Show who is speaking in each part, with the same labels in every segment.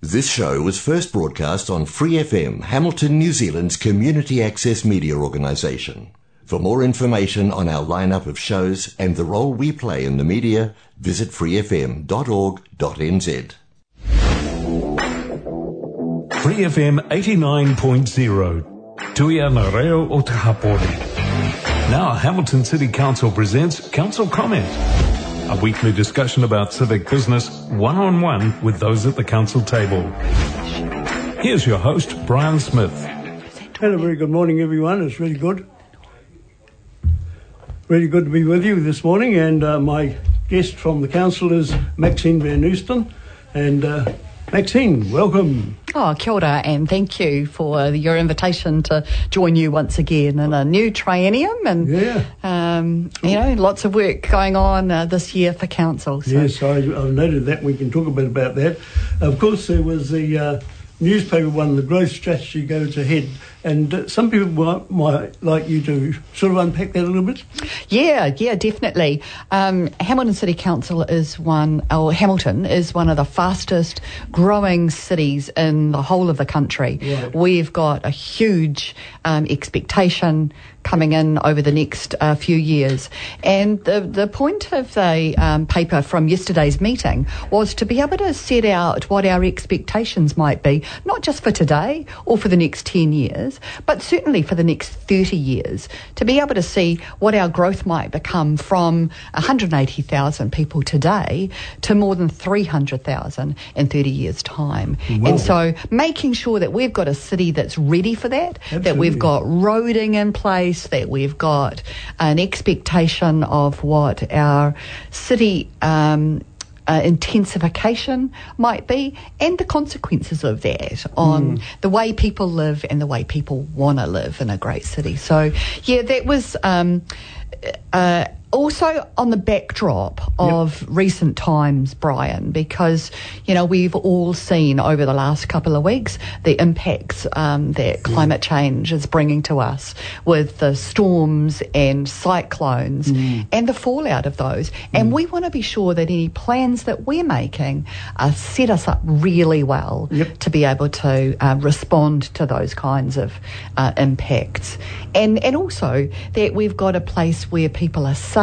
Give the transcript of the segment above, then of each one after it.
Speaker 1: This show was first broadcast on Free FM, Hamilton, New Zealand's community access media organisation. For more information on our lineup of shows and the role we play in the media, visit freefm.org.nz.
Speaker 2: Free FM 89.0. Tuia na reo o. Now Hamilton City Council presents Council Comment, a weekly discussion about civic business one-on-one with those at the council table. Here's your host, Brian Smith.
Speaker 3: Hello, very good morning, everyone. It's really good. Really good to be with you this morning. And uh, my guest from the council is Maxine Van Oosten. And uh, Maxine, welcome.
Speaker 4: Oh, kia ora, and thank you for your invitation to join you once again in a new triennium. And,
Speaker 3: Yeah.
Speaker 4: um, you know, lots of work going on uh, this year for council. So.
Speaker 3: Yes, I, I've noted that. We can talk a bit about that. Of course, there was the uh, newspaper one, the growth strategy goes ahead. And uh, some people might, might like you to sort of unpack that a little bit.
Speaker 4: Yeah, yeah, definitely. Um, Hamilton City Council is one, or Hamilton is one of the fastest growing cities in the whole of the country.
Speaker 3: Right.
Speaker 4: We've got a huge um, expectation coming in over the next uh, few years. And the, the point of the um, paper from yesterday's meeting was to be able to set out what our expectations might be, not just for today or for the next 10 years, but certainly for the next 30 years, to be able to see what our growth might become from 180,000 people today to more than 300,000 in 30 years' time. And so making sure that we've got a city that's ready for that, that we've got roading in place, that we've got an expectation of what our city um, uh, intensification might be, and the consequences of that on the way people live and the way people want to live in a great city. So, yeah, that was. Um, uh, also on the backdrop of recent times, Brian, because you know we've all seen over the last couple of weeks the impacts um, that climate change is bringing to us with the storms and cyclones and the fallout of those, and we want to be sure that any plans that we're making uh, set us up really well
Speaker 3: Yep.
Speaker 4: to be able to uh, respond to those kinds of uh, impacts, and and also that we've got a place where people are safe,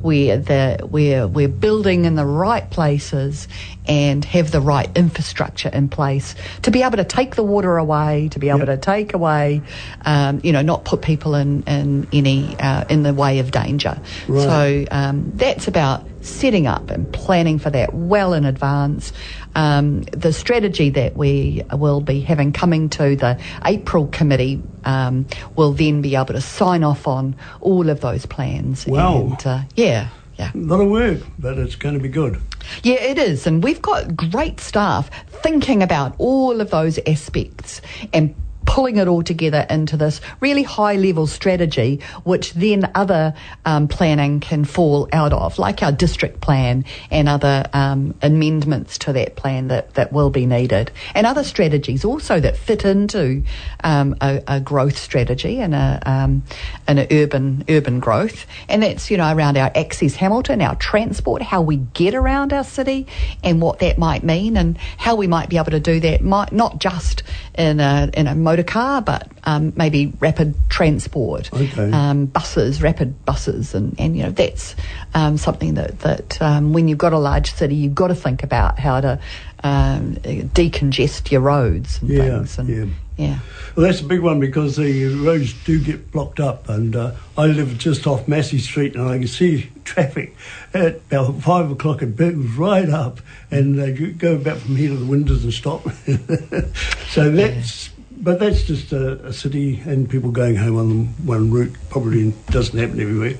Speaker 4: where the where we're building in the right places, and have the right infrastructure in place to be able to take the water away, to be able
Speaker 3: Yep.
Speaker 4: to take away, um, you know, not put people in in any uh, in the way of danger.
Speaker 3: Right.
Speaker 4: So um, that's about setting up and planning for that well in advance. Um, the strategy that we will be having coming to the April committee um, will then be able to sign off on all of those plans.
Speaker 3: Wow.
Speaker 4: And, uh, yeah. Yeah.
Speaker 3: A lot of work, but it's going to be good.
Speaker 4: Yeah, it is. And we've got great staff thinking about all of those aspects and pulling it all together into this really high level strategy, which then other um, planning can fall out of, like our district plan and other um, amendments to that plan that, that will be needed. And other strategies also that fit into um, a, a growth strategy and a, um, and a urban, urban growth. And that's, you know, around our Access Hamilton, our transport, how we get around our city and what that might mean and how we might be able to do that, might, not just in a, in a motor car, but um, maybe rapid transport,
Speaker 3: Okay.
Speaker 4: um, buses, rapid buses. And, and you know, that's um, something that, that um, when you've got a large city, you've got to think about how to um, decongest your roads and
Speaker 3: Yeah,
Speaker 4: things. And,
Speaker 3: yeah.
Speaker 4: yeah.
Speaker 3: Well, that's a big one because the roads do get blocked up, and uh, I live just off Massey Street, and I can see traffic at about five o'clock. It builds right up, and they go- about from here to the windows and stop. so that's, but that's just a, a city and people going home on one route. Probably doesn't happen everywhere.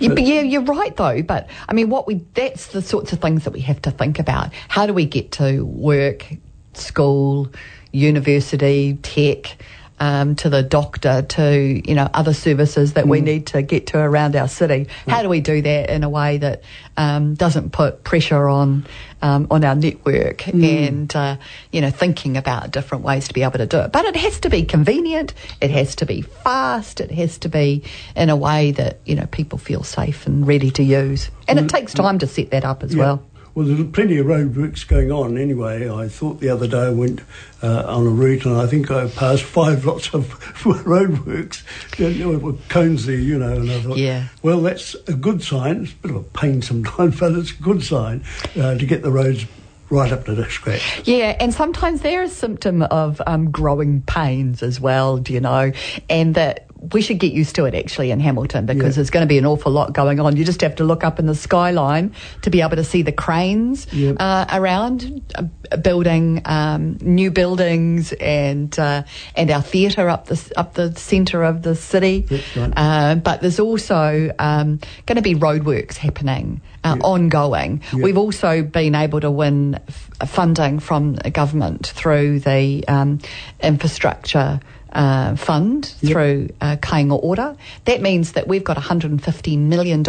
Speaker 4: Yeah,
Speaker 3: But-
Speaker 4: yeah, you're right though. But I mean, what we that's the sorts of things that we have to think about. How do we get to work, school, university, tech? Um, to the doctor, to you know other services that we need to get to around our city. How do we do that in a way that um, doesn't put pressure on um, on our network and uh, you know thinking about different ways to be able to do it? But it has to be convenient. It has to be fast. It has to be in a way that you know people feel safe and ready to use. And it takes time to set that up as
Speaker 3: Yeah.
Speaker 4: well.
Speaker 3: Well, there's plenty of road works going on anyway. I thought the other day I went uh, on a route and I think I passed five lots of road works, with cones there, you know, and I thought,
Speaker 4: Yeah.
Speaker 3: well, that's a good sign. It's a bit of a pain sometimes, but it's a good sign uh, to get the roads right up to the scratch.
Speaker 4: Yeah, and sometimes they're a symptom of um, growing pains as well, do you know? And that we should get used to it actually in Hamilton because
Speaker 3: Yeah.
Speaker 4: there's going to be an awful lot going on. You just have to look up in the skyline to be able to see the cranes
Speaker 3: Yep.
Speaker 4: uh, around uh, building um, new buildings and uh, and our theatre up the up the centre of the city.
Speaker 3: That's right.
Speaker 4: Uh, but there's also um, going to be roadworks happening uh,
Speaker 3: Yeah.
Speaker 4: ongoing. We've also been able to win f- funding from the government through the um, infrastructure. Uh, fund
Speaker 3: Yep.
Speaker 4: through uh, Kainga Ora. That means that we've got $150 million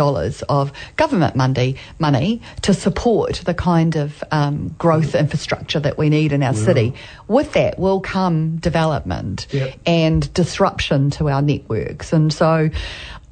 Speaker 4: of government money, money to support the kind of um, growth infrastructure that we need in our city. With that will come development
Speaker 3: Yep.
Speaker 4: and disruption to our networks. And so,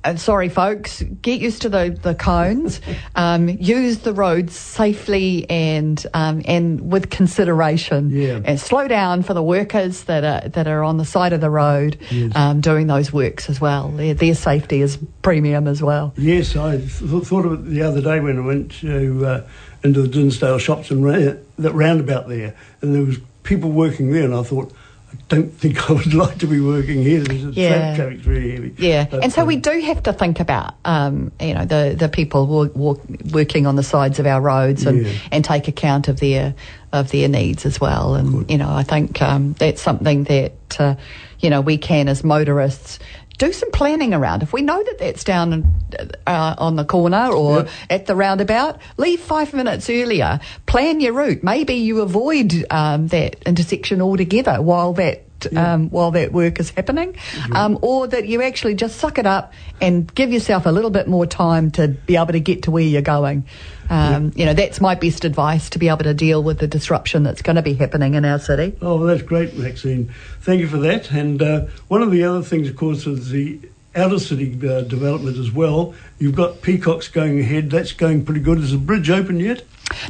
Speaker 4: uh, sorry, folks, get used to the, the cones. um, use the roads safely and um, and with consideration.
Speaker 3: Yeah.
Speaker 4: And slow down for the workers that are that are on the side of the road
Speaker 3: Yes.
Speaker 4: um, doing those works as well. Their, their safety is premium as well.
Speaker 3: Yes, I th- thought of it the other day when I went to uh, into the Dinsdale shops and ra- that roundabout there, and there was people working there, and I thought, don't think I would like to be working here. The
Speaker 4: Yeah.
Speaker 3: traffic's very heavy.
Speaker 4: Yeah,
Speaker 3: But,
Speaker 4: and so
Speaker 3: um,
Speaker 4: we do have to think about, um, you know, the the people walk, walk, working on the sides of our roads and,
Speaker 3: Yeah.
Speaker 4: and take account of their of their needs as well. And
Speaker 3: Good.
Speaker 4: you know, I think um, that's something that uh, you know we can as motorists. Do some planning around. If we know that that's down uh, on the corner or
Speaker 3: Yep.
Speaker 4: at the roundabout, leave five minutes earlier. Plan your route. Maybe you avoid um, that intersection altogether while that um, while that work is happening, um, or that you actually just suck it up and give yourself a little bit more time to be able to get to where you're going. Um, You know, that's my best advice to be able to deal with the disruption that's going to be happening in our city.
Speaker 3: Oh, that's great, Maxine. Thank you for that. And uh, one of the other things, of course, is the outer city uh, development as well. You've got Peacocke's going ahead. That's going pretty good. Is the bridge open yet?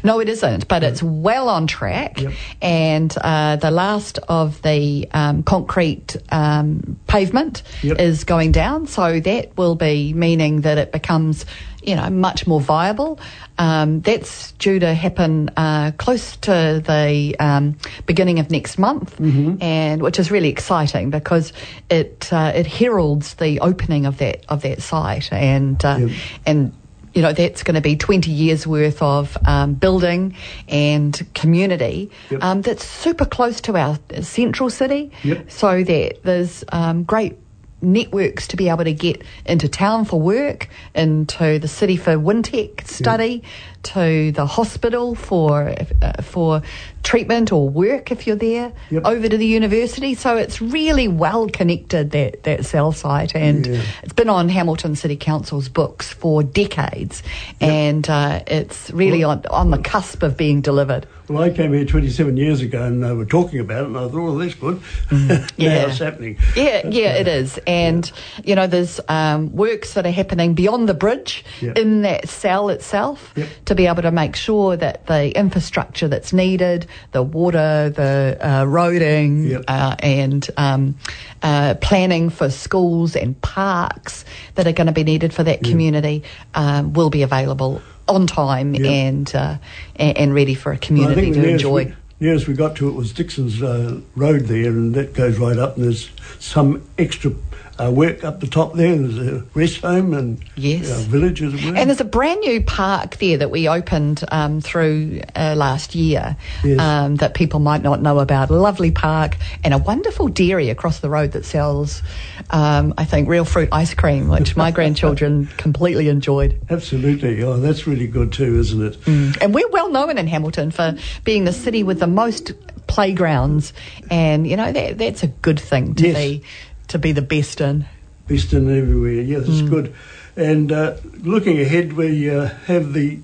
Speaker 4: No, it isn't, but it's well on track.
Speaker 3: Yep.
Speaker 4: And uh, the last of the um, concrete um, pavement
Speaker 3: Yep.
Speaker 4: is going down, so that will be meaning that it becomes, you know, much more viable. Um, that's due to happen uh, close to the um, beginning of next month, and which is really exciting because it uh, it heralds the opening of that of that site, and uh,
Speaker 3: Yep.
Speaker 4: and you know, that's going to be 20 years worth of um, building and community
Speaker 3: Yep.
Speaker 4: um, that's super close to our central city
Speaker 3: Yep.
Speaker 4: so that there's um, great networks to be able to get into town for work, into the city for Wintec study, to the hospital for uh, for treatment or work if you're there,
Speaker 3: Yep.
Speaker 4: over to the university. So it's really well connected that that cell site, and
Speaker 3: Yeah.
Speaker 4: it's been on Hamilton City Council's books for decades, and uh, it's really on on the cusp of being delivered.
Speaker 3: Well, I came here 27 years ago and they were talking about it, and I thought, well, that's good. now
Speaker 4: yeah.
Speaker 3: it's happening.
Speaker 4: Yeah,
Speaker 3: But,
Speaker 4: yeah,
Speaker 3: uh,
Speaker 4: it is. And, you know, there's um, works that are happening beyond the bridge
Speaker 3: Yeah.
Speaker 4: in that cell itself
Speaker 3: Yep.
Speaker 4: To be able to make sure that the infrastructure that's needed, the water, the uh, roading,
Speaker 3: Yep.
Speaker 4: uh, and um, uh, planning for schools and parks that are going to be needed for that community um, will be available on time
Speaker 3: Yep.
Speaker 4: and, uh, and and ready for a community
Speaker 3: the
Speaker 4: to enjoy.
Speaker 3: We, nearest we got to it was Dixon's uh, Road there, and that goes right up, and there's some extra uh, work up the top there. There's a rest home and
Speaker 4: Yes.
Speaker 3: uh, village as were.
Speaker 4: And there's a brand new park there that we opened um, through uh, last year
Speaker 3: Yes.
Speaker 4: um, that people might not know about. A lovely park and a wonderful dairy across the road that sells, um, I think, real fruit ice cream, which my grandchildren completely enjoyed.
Speaker 3: Absolutely. Oh, that's really good too, isn't it?
Speaker 4: And we're well known in Hamilton for being the city with the most playgrounds, and you know that that's a good thing to
Speaker 3: Yes.
Speaker 4: be to be the best in.
Speaker 3: Best in everywhere. Yes,
Speaker 4: Mm.
Speaker 3: good. And uh, looking ahead, we uh, have the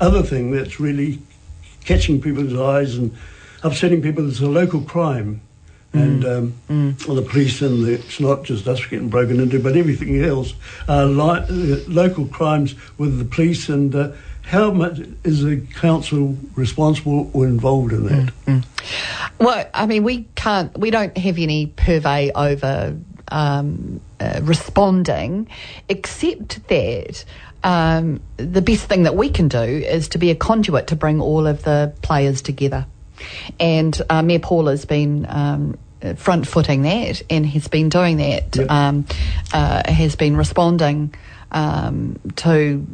Speaker 3: other thing that's really catching people's eyes and upsetting people is the local crime. And
Speaker 4: Mm.
Speaker 3: um, well, the police and the, it's not just us getting broken into, but everything else. Uh, li- uh, local crimes with the police and uh, how much is the council responsible or involved in that?
Speaker 4: Mm, Well, I mean, we can't, we don't have any purvey over um, uh, responding, except that um, the best thing that we can do is to be a conduit to bring all of the players together. And uh, Mayor Paula has been um, front footing that and has been doing that,
Speaker 3: Yep.
Speaker 4: um, uh, has been responding um, to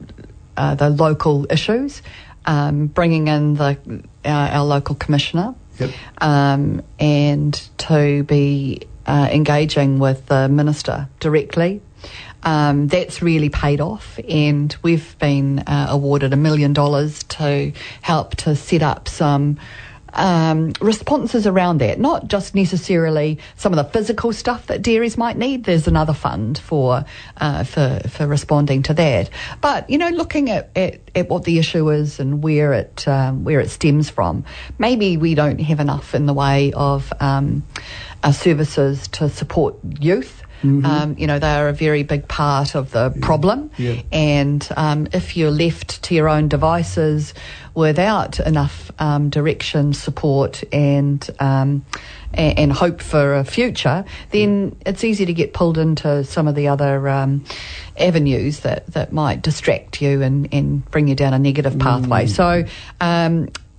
Speaker 4: uh, the local issues, um, bringing in the our, our local commissioner,
Speaker 3: Yep.
Speaker 4: um, and to be uh, engaging with the minister directly. Um, that's really paid off, and we've been uh, awarded a million dollars to help to set up some um, responses around that. Not just necessarily some of the physical stuff that dairies might need. There's another fund for uh, for for responding to that. But you know, looking at, at, at what the issue is and where it um, where it stems from. Maybe we don't have enough in the way of um, uh, services to support youth. Um, you know, they are a very big part of the problem.
Speaker 3: Yeah.
Speaker 4: And um, if you're left to your own devices without enough um, direction, support, and um, and hope for a future, then it's easy to get pulled into some of the other um, avenues that, that might distract you and, and bring you down a negative pathway. So.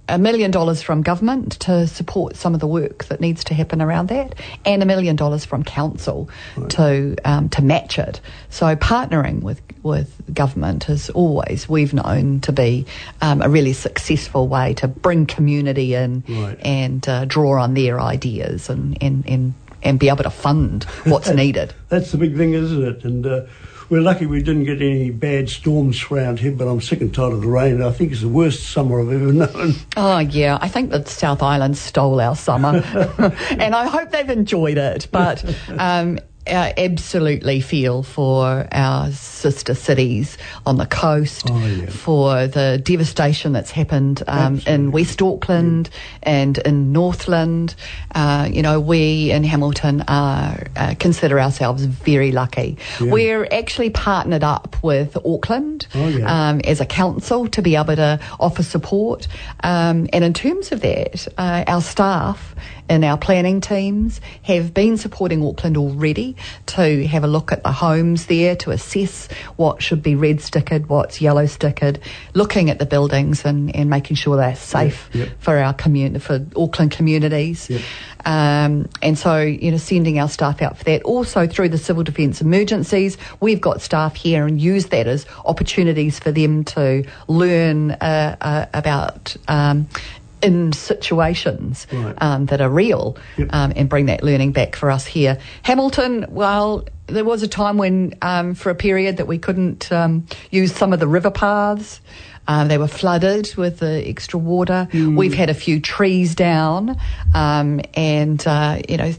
Speaker 4: A million dollars from government to support some of the work that needs to happen around that, and a million dollars from council to um, to match it. So partnering with with government is always we've known to be um, a really successful way to bring community in
Speaker 3: Right.
Speaker 4: and uh, draw on their ideas and and, and and be able to fund what's needed.
Speaker 3: That's the big thing, isn't it? And uh, we're lucky we didn't get any bad storms around here, but I'm sick and tired of the rain. I think it's the worst summer I've ever known.
Speaker 4: Oh yeah, I think that South Island stole our summer, and I hope they've enjoyed it. But um, I absolutely feel for our sister cities on the coast,
Speaker 3: Oh, yeah.
Speaker 4: for the devastation that's happened um, in West Auckland and in Northland. Uh, you know, we in Hamilton are, uh, consider ourselves very lucky.
Speaker 3: Yeah.
Speaker 4: We're actually partnered up with Auckland
Speaker 3: Oh, yeah.
Speaker 4: um, as a council to be able to offer support. Um, and in terms of that, uh, our staff and our planning teams have been supporting Auckland already to have a look at the homes there to assess what should be red stickered, what's yellow stickered, looking at the buildings and, and making sure they're safe
Speaker 3: Yep, yep.
Speaker 4: for our community, for Auckland communities.
Speaker 3: Yep.
Speaker 4: Um, and so, you know, sending our staff out for that. Also through the civil defence emergencies, we've got staff here and use that as opportunities for them to learn uh, uh, about. Um, in situations
Speaker 3: Right.
Speaker 4: um, that are real
Speaker 3: Yep.
Speaker 4: um, and bring that learning back for us here. Hamilton, well, there was a time when, um, for a period, that we couldn't um, use some of the river paths. Um, they were flooded with the extra water. We've had a few trees down, um, and uh, you know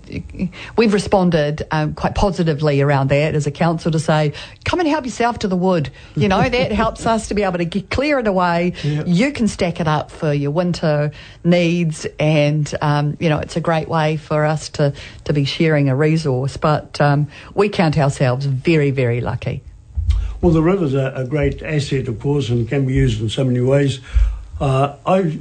Speaker 4: we've responded um, quite positively around that as a council to say, "Come and help yourself to the wood." You know that helps us to be able to get, clear it away.
Speaker 3: Yeah.
Speaker 4: You can stack it up for your winter needs, and um, you know it's a great way for us to to be sharing a resource. But um, we count ourselves very, very lucky.
Speaker 3: Well, the river's a, a great asset, of course, and can be used in so many ways. Uh, I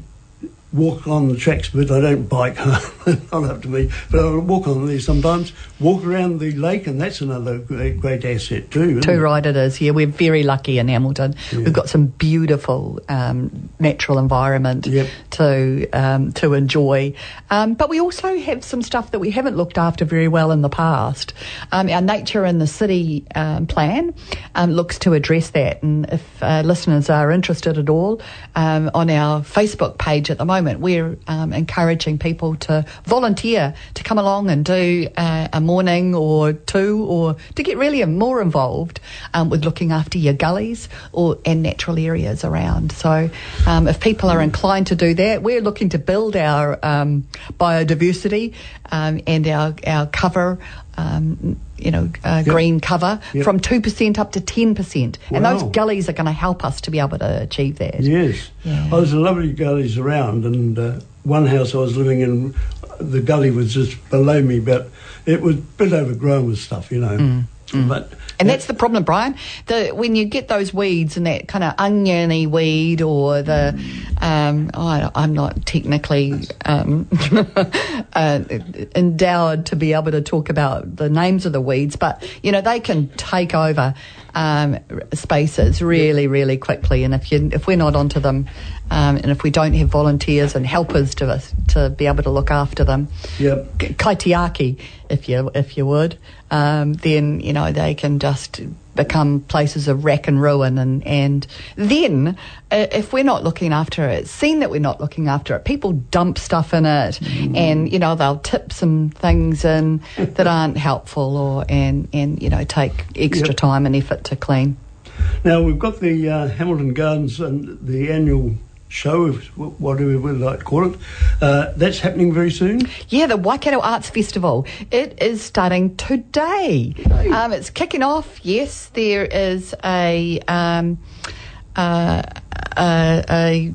Speaker 3: walk on the tracks, but I don't bike. I'll have to be, but I'll walk on there sometimes. Walk around the lake, and that's another great, great asset too.
Speaker 4: Too
Speaker 3: it?
Speaker 4: right it is. Yeah, we're very lucky in Hamilton.
Speaker 3: Yeah.
Speaker 4: We've got some beautiful um, natural environment
Speaker 3: Yep.
Speaker 4: to um, to enjoy, um, but we also have some stuff that we haven't looked after very well in the past. Um, our nature in the city um, plan um, looks to address that, and if uh, listeners are interested at all, um, on our Facebook page at the moment, we're um, encouraging people to volunteer to come along and do uh, a morning or two, or to get really more involved um, with looking after your gullies or and natural areas around. So, um, if people are inclined to do that, we're looking to build our um, biodiversity um, and our our cover. Um, you know, uh, green cover
Speaker 3: Yep.
Speaker 4: from two percent up to ten percent, and those gullies are going to help us to be able to achieve that.
Speaker 3: Yes.
Speaker 4: Yeah.
Speaker 3: Oh, there's lovely gullies around, and uh, one house I was living in, the gully was just below me, but it was a bit overgrown with stuff, you know. But
Speaker 4: And that's the problem, Brian. The when you get those weeds and that kind of oniony weed, or the um, oh, I, I'm not technically um, uh, endowed to be able to talk about the names of the weeds, but you know they can take over um, spaces really, really quickly. And if you if we're not onto them, um, and if we don't have volunteers and helpers to us to be able to look after them,
Speaker 3: Yep.
Speaker 4: kaitiaki, if you if you would, um, then you know they can just become places of wreck and ruin, and and then uh, if we're not looking after it, seen that we're not looking after it, people dump stuff in it, and you know they'll tip some things in that aren't helpful, or and and you know take extra
Speaker 3: Yep.
Speaker 4: time and effort to clean.
Speaker 3: Now we've got the uh, Hamilton Gardens and the annual show, if- whatever we like to call it. Uh, that's happening very soon.
Speaker 4: Yeah, the Waikato Arts Festival. It is starting today. Um, it's kicking off. Yes, there is a um, uh, a, a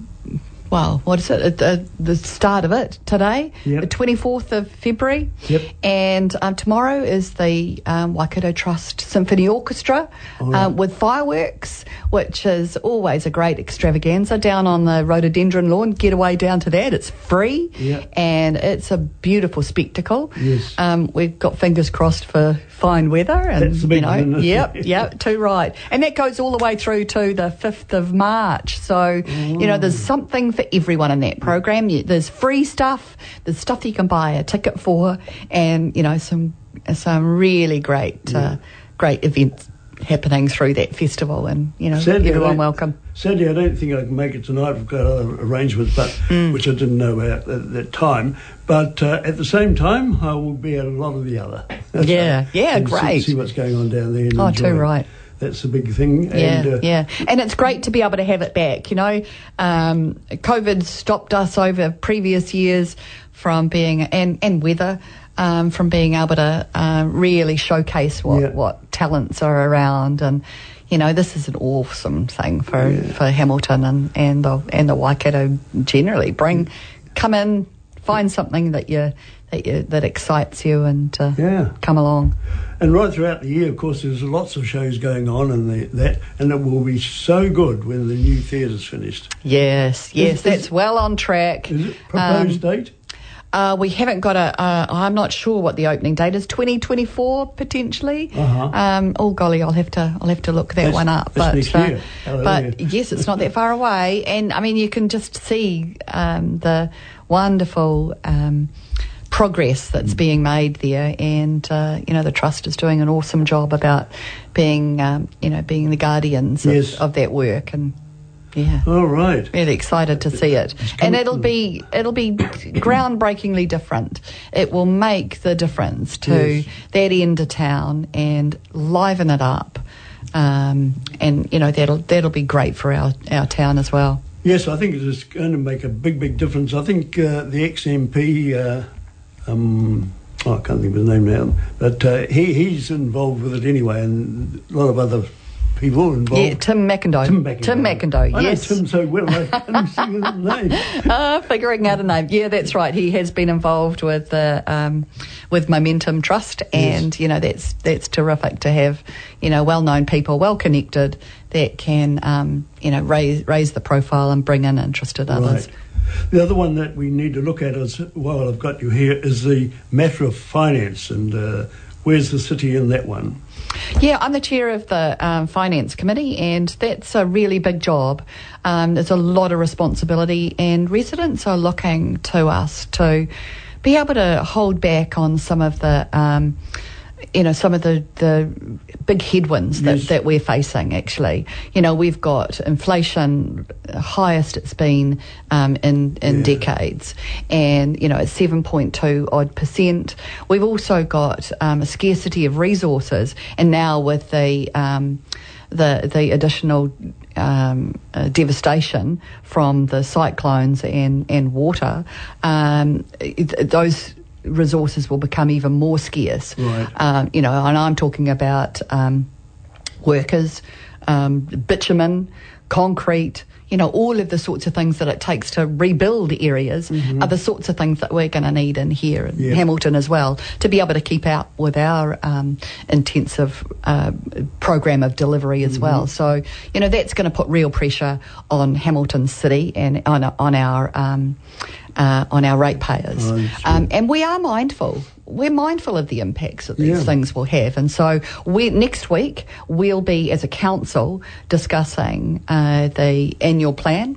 Speaker 4: well, what is it? Uh, the start of it today,
Speaker 3: Yep.
Speaker 4: the twenty fourth of February.
Speaker 3: Yep.
Speaker 4: And um, tomorrow is the um, Waikato Trust Symphony Orchestra
Speaker 3: Oh, yeah.
Speaker 4: um, with fireworks, which is always a great extravaganza down on the rhododendron lawn. Get away down to that. It's free
Speaker 3: Yeah.
Speaker 4: and it's a beautiful spectacle.
Speaker 3: Yes.
Speaker 4: Um, we've got fingers crossed for fine weather, and
Speaker 3: That's
Speaker 4: you know,
Speaker 3: one, isn't it?
Speaker 4: yep, yep, too right, and that goes all the way through to the fifth of March. So you know, there's something for everyone in that program. There's free stuff, there's stuff you can buy a ticket for, and you know, some some really great uh, great events happening through that festival, and you know,
Speaker 3: Sadly,
Speaker 4: everyone welcome.
Speaker 3: Sadly, I don't think I can make it tonight. I've got other arrangements, but
Speaker 4: Mm.
Speaker 3: which I didn't know about at that time. But uh, at the same time, I will be at a lot of the other.
Speaker 4: Yeah, yeah,
Speaker 3: And see-
Speaker 4: great.
Speaker 3: See, what's going on down there.
Speaker 4: Oh, too
Speaker 3: it. That's a big thing.
Speaker 4: Yeah,
Speaker 3: and, uh,
Speaker 4: yeah, and it's great to be able to have it back. You know, um, COVID stopped us over previous years from being and and weather um, from being able to uh, really showcase what
Speaker 3: Yeah.
Speaker 4: what talents are around and. You know, this is an awesome thing for,
Speaker 3: Yeah.
Speaker 4: for Hamilton and, and the and the Waikato generally. Bring, come in, find something that you that you that excites you, and uh,
Speaker 3: Yeah.
Speaker 4: come along.
Speaker 3: And right throughout the year, of course, there's lots of shows going on, and the, that, and it will be so good when the new theatre's finished.
Speaker 4: Yes, yes,
Speaker 3: is-
Speaker 4: that's well on track.
Speaker 3: Is it proposed
Speaker 4: Um,
Speaker 3: date?
Speaker 4: Uh, we haven't got a. Uh, I'm not sure what the opening date is. 2024 potentially.
Speaker 3: Uh-huh.
Speaker 4: Um, oh golly, I'll have to. I'll have to look that
Speaker 3: That's-
Speaker 4: one up. but
Speaker 3: next
Speaker 4: uh,
Speaker 3: year.
Speaker 4: but yes, it's not that far away, and I mean you can just see um, the wonderful. Um, progress that's
Speaker 3: Mm.
Speaker 4: being made there and uh, you know the trust is doing an awesome job about being um, you know being the guardians
Speaker 3: Yes.
Speaker 4: of, of that work and yeah
Speaker 3: All right.
Speaker 4: really excited to see it and it'll be it'll be groundbreakingly different it will make the difference to
Speaker 3: Yes.
Speaker 4: that end of town and liven it up um, and you know that'll that'll be great for our, our town as well
Speaker 3: Yes, I think it is going to make a big, big difference. I think uh, the ex-MP, uh, um, oh, I can't think of his name now, but uh, he, he's involved with it anyway, and a lot of other people involved.
Speaker 4: yeah Tim Macindoe
Speaker 3: Tim Macindoe.
Speaker 4: Tim Macindoe
Speaker 3: I
Speaker 4: yes
Speaker 3: know Tim so well, I can't even think of his name.
Speaker 4: uh, figuring out a name. Yeah, that's right. He has been involved with the um, with Momentum Trust, and you know that's that's terrific to have you know well known people, well connected that can um, you know raise raise the profile and bring in interested others.
Speaker 3: Right. The other one that we need to look at is, while I've got you here, is the matter of finance and uh, where's the city in that one?
Speaker 4: Yeah, I'm the chair of the um, finance committee, and that's a really big job. Um, there's a lot of responsibility, and residents are looking to us to be able to hold back on some of the. Um, you know some of the, the big headwinds that,
Speaker 3: Yes.
Speaker 4: that we're facing actually you know we've got inflation highest it's been um, in in
Speaker 3: Yeah.
Speaker 4: decades and you know it's 7.2 odd percent we've also got um, a scarcity of resources and now with the um, the the additional um, uh, devastation from the cyclones and and water um, th- those resources will become even more scarce
Speaker 3: Right.
Speaker 4: um, you know and I'm talking about um, workers, um, bitumen, concrete. You know, all of the sorts of things that it takes to rebuild areas are the sorts of things that we're going to need in here in
Speaker 3: Yeah.
Speaker 4: Hamilton as well to be able to keep up with our um, intensive uh, program of delivery as well. So, you know, that's going to put real pressure on Hamilton City and on, on our um, uh, on our ratepayers.
Speaker 3: Oh,
Speaker 4: um, and we are mindful. We're mindful of the impacts that these
Speaker 3: Yeah.
Speaker 4: things will have, and so we next week we'll be as a council discussing uh, the annual plan,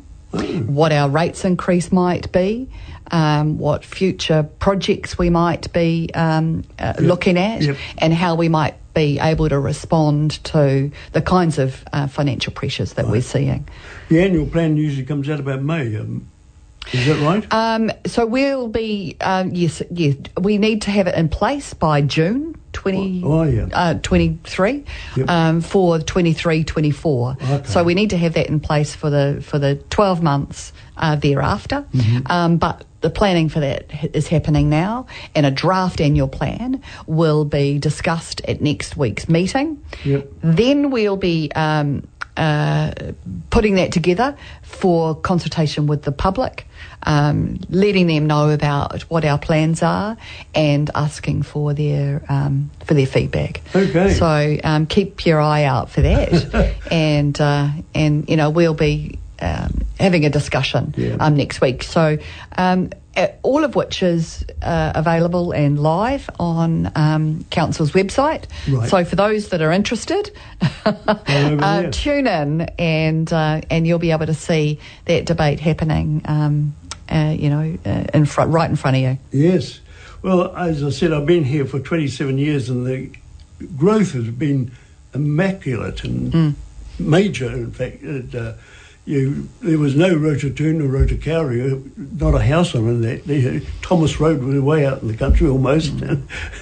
Speaker 4: what our rates increase might be, um, what future projects we might be um, uh, looking at,
Speaker 3: Yep.
Speaker 4: and how we might be able to respond to the kinds of uh, financial pressures that we're seeing.
Speaker 3: The annual plan usually comes out about May. Um, is that right?
Speaker 4: Um, so we'll be um, yes, yes. We need to have it in place by June. 20,
Speaker 3: Oh, yeah.
Speaker 4: uh, 23
Speaker 3: Yep.
Speaker 4: um, for 23 24
Speaker 3: Okay.
Speaker 4: so we need to have that in place for the for the 12 months uh, thereafter
Speaker 3: Mm-hmm.
Speaker 4: um, but the planning for that is happening now and a draft annual plan will be discussed at next week's meeting
Speaker 3: Yep.
Speaker 4: then we'll be um, uh, putting that together for consultation with the public, um, letting them know about what our plans are, and asking for their um, for their feedback.
Speaker 3: Okay.
Speaker 4: So um, keep your eye out for that, and uh, and you know we'll be um, having a discussion
Speaker 3: Yeah.
Speaker 4: um, next week. So. Um, all of which is uh, available and live on um, council's website.
Speaker 3: Right.
Speaker 4: So for those that are interested, uh, tune in and uh, and you'll be able to see that debate happening. Um, uh, you know, uh, in front, right in front of you.
Speaker 3: Yes. Well, as I said, I've been here for 27 years and the growth has been immaculate and major, in fact. It, uh, you, there was no Rototuna or Rotokauri, not a house on the, Thomas Road was way out in the country almost.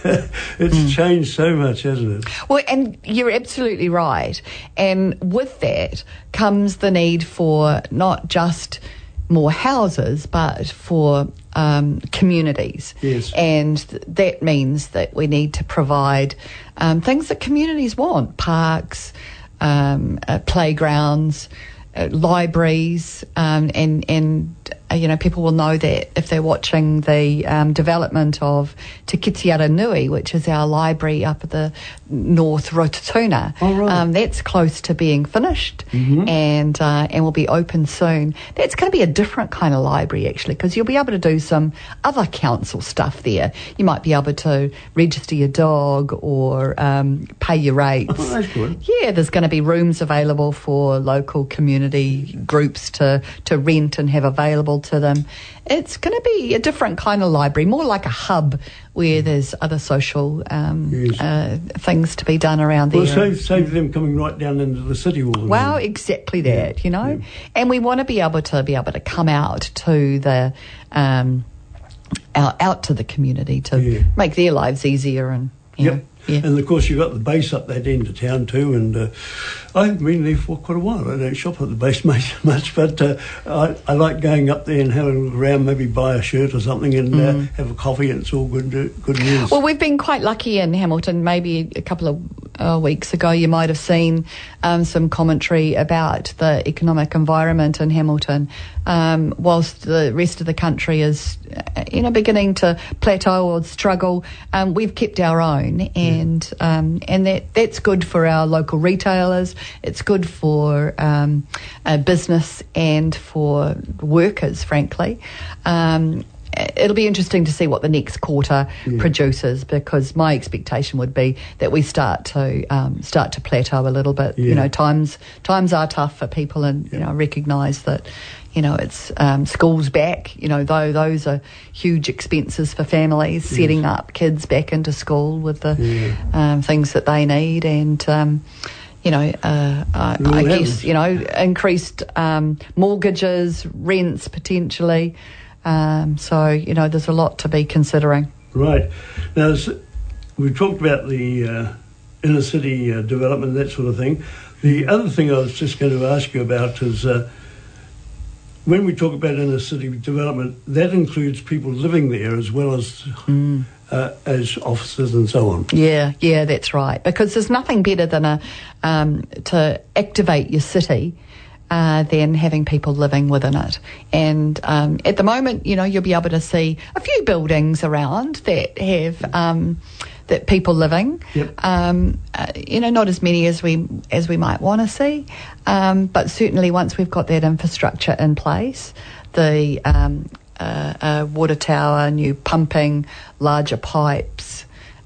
Speaker 3: it's changed so much, hasn't it?
Speaker 4: Well, and you're absolutely right. And with that comes the need for not just more houses, but for um, communities.
Speaker 3: Yes.
Speaker 4: And th- that means that we need to provide um, things that communities want parks, um, uh, playgrounds. Uh, libraries um, and and you know people will know that if they're watching the um, development of Te Kete Aronui, which is our library up at the North Rototuna.
Speaker 3: Oh, right.
Speaker 4: um, that's close to being finished and uh, and will be open soon. That's going to be a different kind of library actually because you'll be able to do some other council stuff there. You might be able to register your dog or um, pay your rates.
Speaker 3: Oh, that's good.
Speaker 4: Yeah, there's going to be rooms available for local community groups to, to rent and have available to them. It's going to be a different kind of library, more like a hub where there's other social um,
Speaker 3: Yes.
Speaker 4: uh, things to be done around there.
Speaker 3: Well, save, save them coming right down into the city all the
Speaker 4: Well, exactly that, you know. And we want to be able to be able to come out to the um, out, out to the community to
Speaker 3: Yeah.
Speaker 4: make their lives easier and you know. Yeah.
Speaker 3: And of course, you've got the base up that end of town too. And uh, I haven't been there for quite a while. I don't shop at the base much, much but uh, I, I like going up there and having a look around, maybe buy a shirt or something and uh, have a coffee, and it's all good, uh, good news.
Speaker 4: Mm. Well, we've been quite lucky in Hamilton. Maybe a couple of uh, weeks ago, you might have seen um, some commentary about the economic environment in Hamilton. Um, whilst the rest of the country is, uh, you know, beginning to plateau or struggle, um, we've kept our own, and um, and that that's good for our local retailers. It's good for um, business and for workers, frankly. Um, it'll be interesting to see what the next quarter produces because my expectation would be that we start to um, start to plateau a little bit. You know, times times are tough for people, and you know, recognise that. You know, it's um, schools back. You know, though those are huge expenses for families. Setting up kids back into school with the
Speaker 3: Yeah.
Speaker 4: um, things that they need, and um, you know, uh, I, I guess you know, increased um, mortgages, rents potentially. Um, so you know, there's a lot to be considering.
Speaker 3: Right. Now, we've talked about the uh, inner city uh, development, that sort of thing. The other thing I was just going to ask you about is uh, when we talk about inner city development, that includes people living there as well as uh, as offices and so on.
Speaker 4: Yeah, yeah, that's right. Because there's nothing better than a um, to activate your city uh, than having people living within it. And um, at the moment, you know, you'll be able to see a few buildings around that have. Um, that people living,
Speaker 3: Yep.
Speaker 4: um, uh, you know, not as many as we as we might want to see, um, but certainly once we've got that infrastructure in place, the um, uh, uh, water tower, new pumping, larger pipes,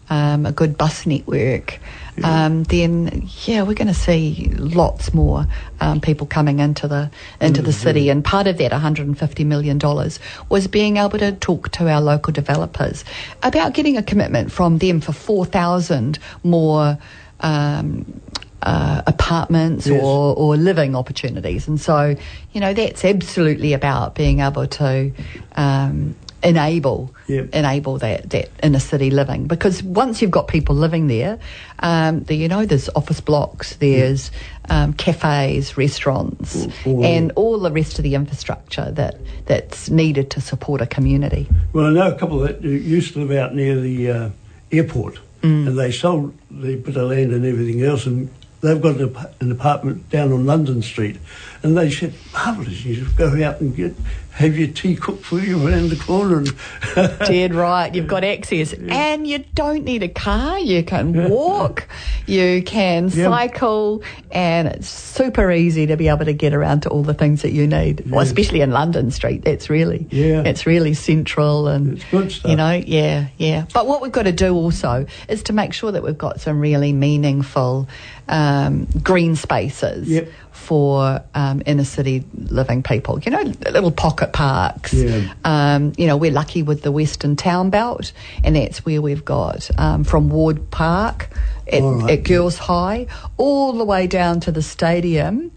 Speaker 4: um, a good bus network, um, then yeah, we're going to see lots more um, people coming into the into the city. And part of that 150 million dollars was being able to talk to our local developers about getting a commitment from them for 4,000 more. Um, uh, apartments
Speaker 3: Yes.
Speaker 4: or, or living opportunities. And so, you know, that's absolutely about being able to um, enable
Speaker 3: Yep.
Speaker 4: enable that, that inner city living. Because once you've got people living there, um, the, you know, there's office blocks, there's um, cafes, restaurants,
Speaker 3: All- all-
Speaker 4: and all the rest of the infrastructure that, that's needed to support a community.
Speaker 3: Well, I know a couple that used to live out near the uh, airport, and they sold the bit of land and everything else, and they've got an, an apartment down on London Street, and they said, marvellous, you just go out and get have your tea cooked for you around the corner, and
Speaker 4: Dead right. You've got access, and you don't need a car. You can walk, you can
Speaker 3: Yeah.
Speaker 4: cycle, and it's super easy to be able to get around to all the things that you need. Well, especially in London Street, that's really
Speaker 3: Yeah.
Speaker 4: it's really central and
Speaker 3: It's good stuff.
Speaker 4: You know, yeah, yeah. But what we've got to do also is to make sure that we've got some really meaningful um, green spaces
Speaker 3: Yep.
Speaker 4: For um, inner city living people. You know, little pocket parks.
Speaker 3: Yeah.
Speaker 4: Um, you know, we're lucky with the Western Town Belt, and that's where we've got um, from Ward Park at,
Speaker 3: right.
Speaker 4: at Girls High all the way down to the stadium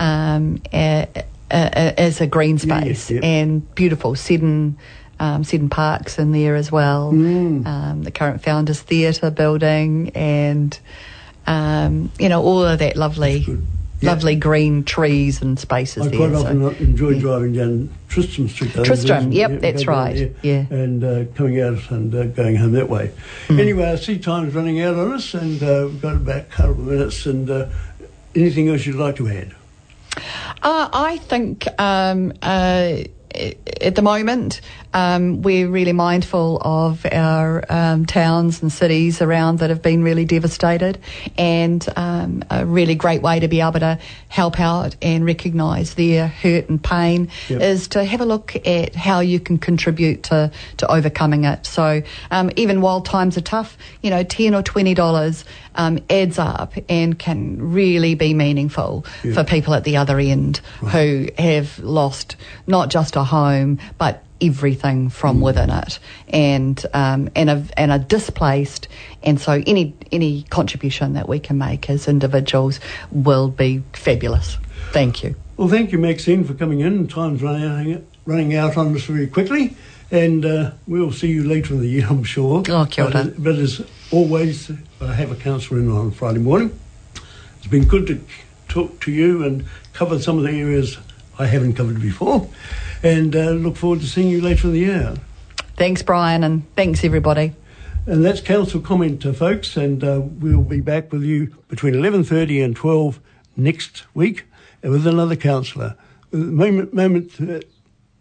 Speaker 4: um, a, a, a- as a green
Speaker 3: Yeah,
Speaker 4: space
Speaker 3: yeah.
Speaker 4: and beautiful Seddon. Um, Seddon Park's in there as well.
Speaker 3: Mm.
Speaker 4: Um, the current Founders Theatre building, and um, you know all of that lovely.
Speaker 3: Yeah.
Speaker 4: lovely green trees and spaces
Speaker 3: I
Speaker 4: there.
Speaker 3: quite
Speaker 4: so-
Speaker 3: often enjoy
Speaker 4: yeah.
Speaker 3: driving down Tristram Street.
Speaker 4: Tristram, yep,
Speaker 3: yeah,
Speaker 4: that's right,
Speaker 3: there
Speaker 4: yeah.
Speaker 3: And uh, coming out and uh, going home that way.
Speaker 4: Hmm.
Speaker 3: Anyway, I see time's running out on us, and uh, we've got about a couple of minutes. And uh, anything else you'd like to add?
Speaker 4: Uh, I think um, uh, at the moment um, we're really mindful of our um, towns and cities around that have been really devastated, and um, a really great way to be able to help out and recognise their hurt and pain
Speaker 3: Yep.
Speaker 4: is to have a look at how you can contribute to, to overcoming it. So um, even while times are tough, you know, ten or twenty dollars um, adds up and can really be meaningful for people at the other end who have lost not just a home but everything from within it and um, and are, and are displaced and so any any contribution that we can make as individuals will be fabulous thank you
Speaker 3: Well, thank you, Maxine, for coming in. Time's running out, running out on us very quickly, and uh, we'll see you later in the year, I'm sure.
Speaker 4: Oh, kia ora.
Speaker 3: But, but as always, I have a counsellor in on Friday morning. It's been good to talk to you and cover some of the areas I haven't covered before, and uh, look forward to seeing you later in the year.
Speaker 4: thanks brian and thanks everybody
Speaker 3: And that's council comment, uh, folks, and uh, we'll be back with you between 11.30 and 12 next week with another councillor. Moment, moment uh,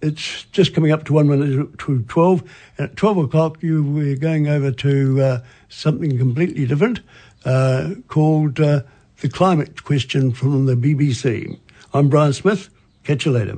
Speaker 3: it's just coming up to one minute to 12. And at 12 o'clock, you, we're going over to uh, something completely different uh, called uh, The Climate Question from the BBC. I'm Brian Smith. Catch you later.